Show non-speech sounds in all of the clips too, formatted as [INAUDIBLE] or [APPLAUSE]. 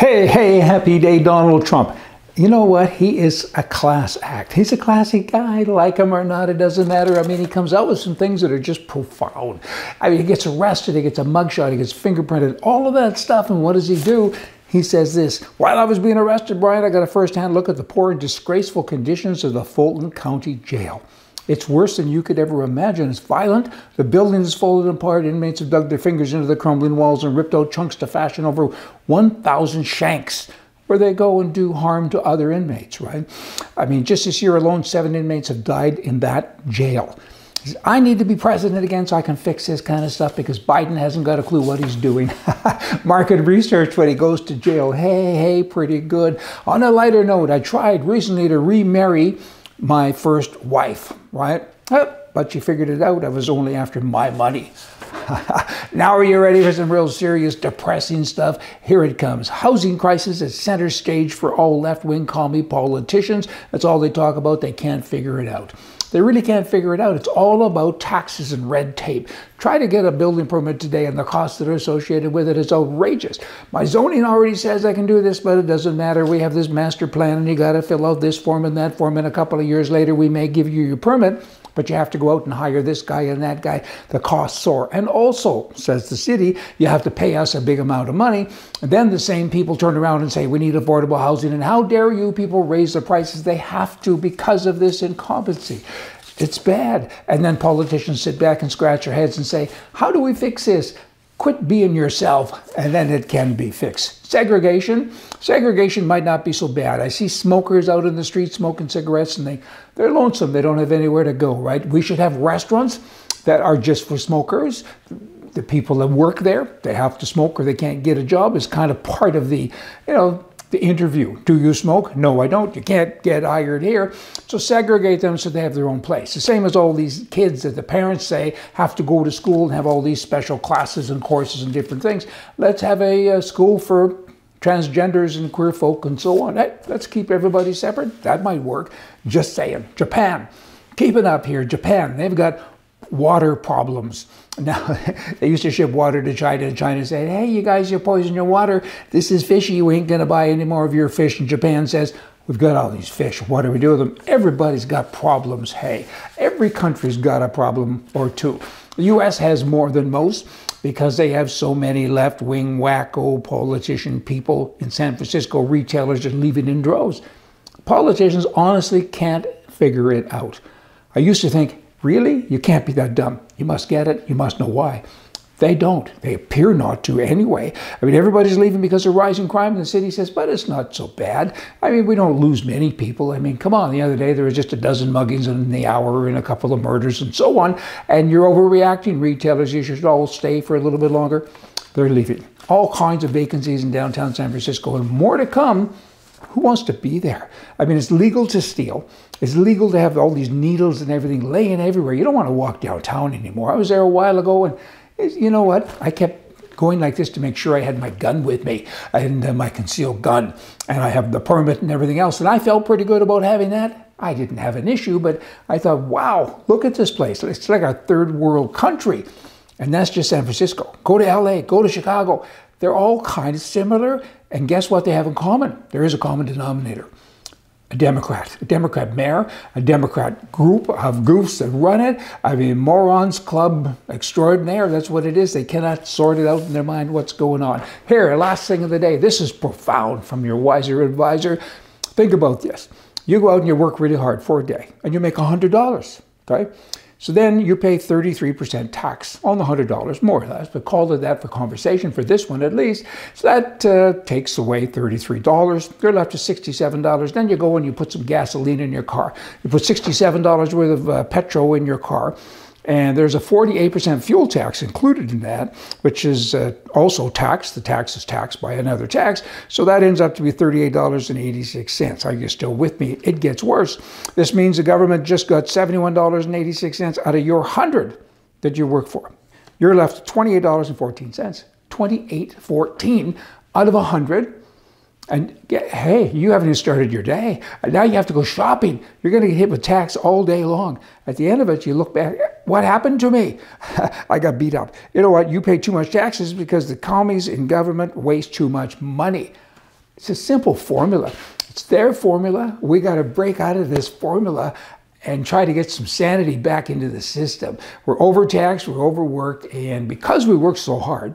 Hey, hey, happy day, Donald Trump. You know what? He is a class act. He's a classy guy, like him or not, it doesn't matter. I mean, he comes out with some things that are just profound. I mean, he gets arrested, he gets a mugshot, he gets fingerprinted, all of that stuff. And what does he do? He says this While I was being arrested, Brian, I got a first hand look at the poor and disgraceful conditions of the Fulton County Jail. It's worse than you could ever imagine. It's violent. The building is folded apart. Inmates have dug their fingers into the crumbling walls and ripped out chunks to fashion over 1,000 shanks where they go and do harm to other inmates, right? I mean, just this year alone, seven inmates have died in that jail. I need to be president again so I can fix this kind of stuff because Biden hasn't got a clue what he's doing. [LAUGHS] Market research when he goes to jail. Hey, hey, pretty good. On a lighter note, I tried recently to remarry my first wife, right? But she figured it out. I was only after my money. [LAUGHS] now are you ready for some real serious, depressing stuff? Here it comes. Housing crisis is center stage for all left-wing commie politicians. That's all they talk about. They can't figure it out. They really can't figure it out. It's all about taxes and red tape. Try to get a building permit today and the costs that are associated with it is outrageous. My zoning already says I can do this, but it doesn't matter. We have this master plan and you got to fill out this form and that form. And a couple of years later, we may give you your permit but you have to go out and hire this guy and that guy. The costs soar. And also, says the city, you have to pay us a big amount of money. And then the same people turn around and say, we need affordable housing. And how dare you people raise the prices? They have to because of this incumbency. It's bad. And then politicians sit back and scratch their heads and say, How do we fix this? Quit being yourself, and then it can be fixed. Segregation. Segregation might not be so bad. I see smokers out in the street smoking cigarettes and they, they're lonesome. They don't have anywhere to go, right? We should have restaurants that are just for smokers the people that work there, they have to smoke or they can't get a job is kind of part of the, you know, the interview. Do you smoke? No, I don't. You can't get hired here. So segregate them so they have their own place. The same as all these kids that the parents say have to go to school and have all these special classes and courses and different things. Let's have a, a school for transgenders and queer folk and so on. Hey, let's keep everybody separate. That might work. Just saying. Japan. Keep it up here. Japan. They've got water problems. [LAUGHS] Now, they used to ship water to China, and China said, hey, you guys, you poison your water. This is fishy. We ain't going to buy any more of your fish. And Japan says, we've got all these fish. What do we do with them? Everybody's got problems. Hey, every country's got a problem or two. The U.S. has more than most because they have so many left-wing wacko politician people in San Francisco, retailers just leaving in droves. Politicians honestly can't figure it out. I used to think, Really? You can't be that dumb. You must get it. You must know why. They don't. They appear not to anyway. I mean, everybody's leaving because of rising crime, and the city says, but it's not so bad. I mean, we don't lose many people. I mean, come on. The other day, there was just a dozen muggings in the hour and a couple of murders and so on. And you're overreacting. Retailers, you should all stay for a little bit longer. They're leaving. All kinds of vacancies in downtown San Francisco, and more to come who wants to be there? I mean, it's legal to steal. It's legal to have all these needles and everything laying everywhere. You don't want to walk downtown anymore. I was there a while ago, and you know what? I kept going like this to make sure I had my gun with me and uh, my concealed gun, and I have the permit and everything else. And I felt pretty good about having that. I didn't have an issue, but I thought, wow, look at this place. It's like a third world country. And that's just San Francisco. Go to LA, go to Chicago. They're all kind of similar. And guess what they have in common? There is a common denominator. A Democrat, a Democrat mayor, a Democrat group of goofs that run it. I mean, morons club extraordinaire. That's what it is. They cannot sort it out in their mind what's going on. Here, last thing of the day. This is profound from your wiser advisor. Think about this. You go out and you work really hard for a day, and you make $100. Okay? So then you pay 33% tax on the $100, more or less, but call it that for conversation for this one at least. So that uh, takes away $33. You're left with $67. Then you go and you put some gasoline in your car. You put $67 worth of uh, petrol in your car. And there's a 48% fuel tax included in that, which is uh, also taxed. The tax is taxed by another tax. So that ends up to be $38.86. Are you still with me? It gets worse. This means the government just got $71.86 out of your 100 that you work for. You're left $28.14. 28.14 out of 100 and hey, you haven't even started your day. Now you have to go shopping. You're going to get hit with tax all day long. At the end of it, you look back, what happened to me? [LAUGHS] I got beat up. You know what? You pay too much taxes because the commies in government waste too much money. It's a simple formula. It's their formula. We got to break out of this formula and try to get some sanity back into the system. We're overtaxed, we're overworked, and because we work so hard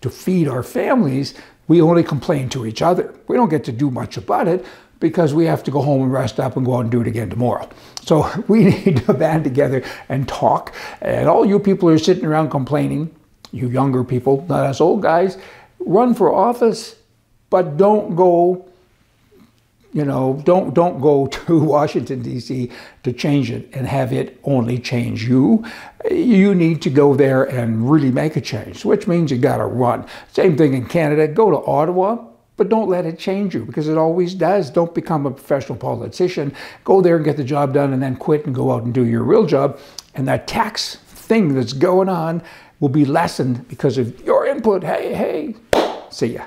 to feed our families, we only complain to each other. We don't get to do much about it because we have to go home and rest up and go out and do it again tomorrow. So [LAUGHS] we need to band together and talk. And all you people who are sitting around complaining, you younger people, not us old guys, run for office, but don't go you know, don't don't go [LAUGHS] to Washington D.C. to change it and have it only change you. You need to go there and really make a change, which means you got to run. Same thing in Canada. Go to Ottawa, but don't let it change you because it always does. Don't become a professional politician. Go there and get the job done, and then quit and go out and do your real job. And that tax thing that's going on will be lessened because of your input. Hey, hey, see ya.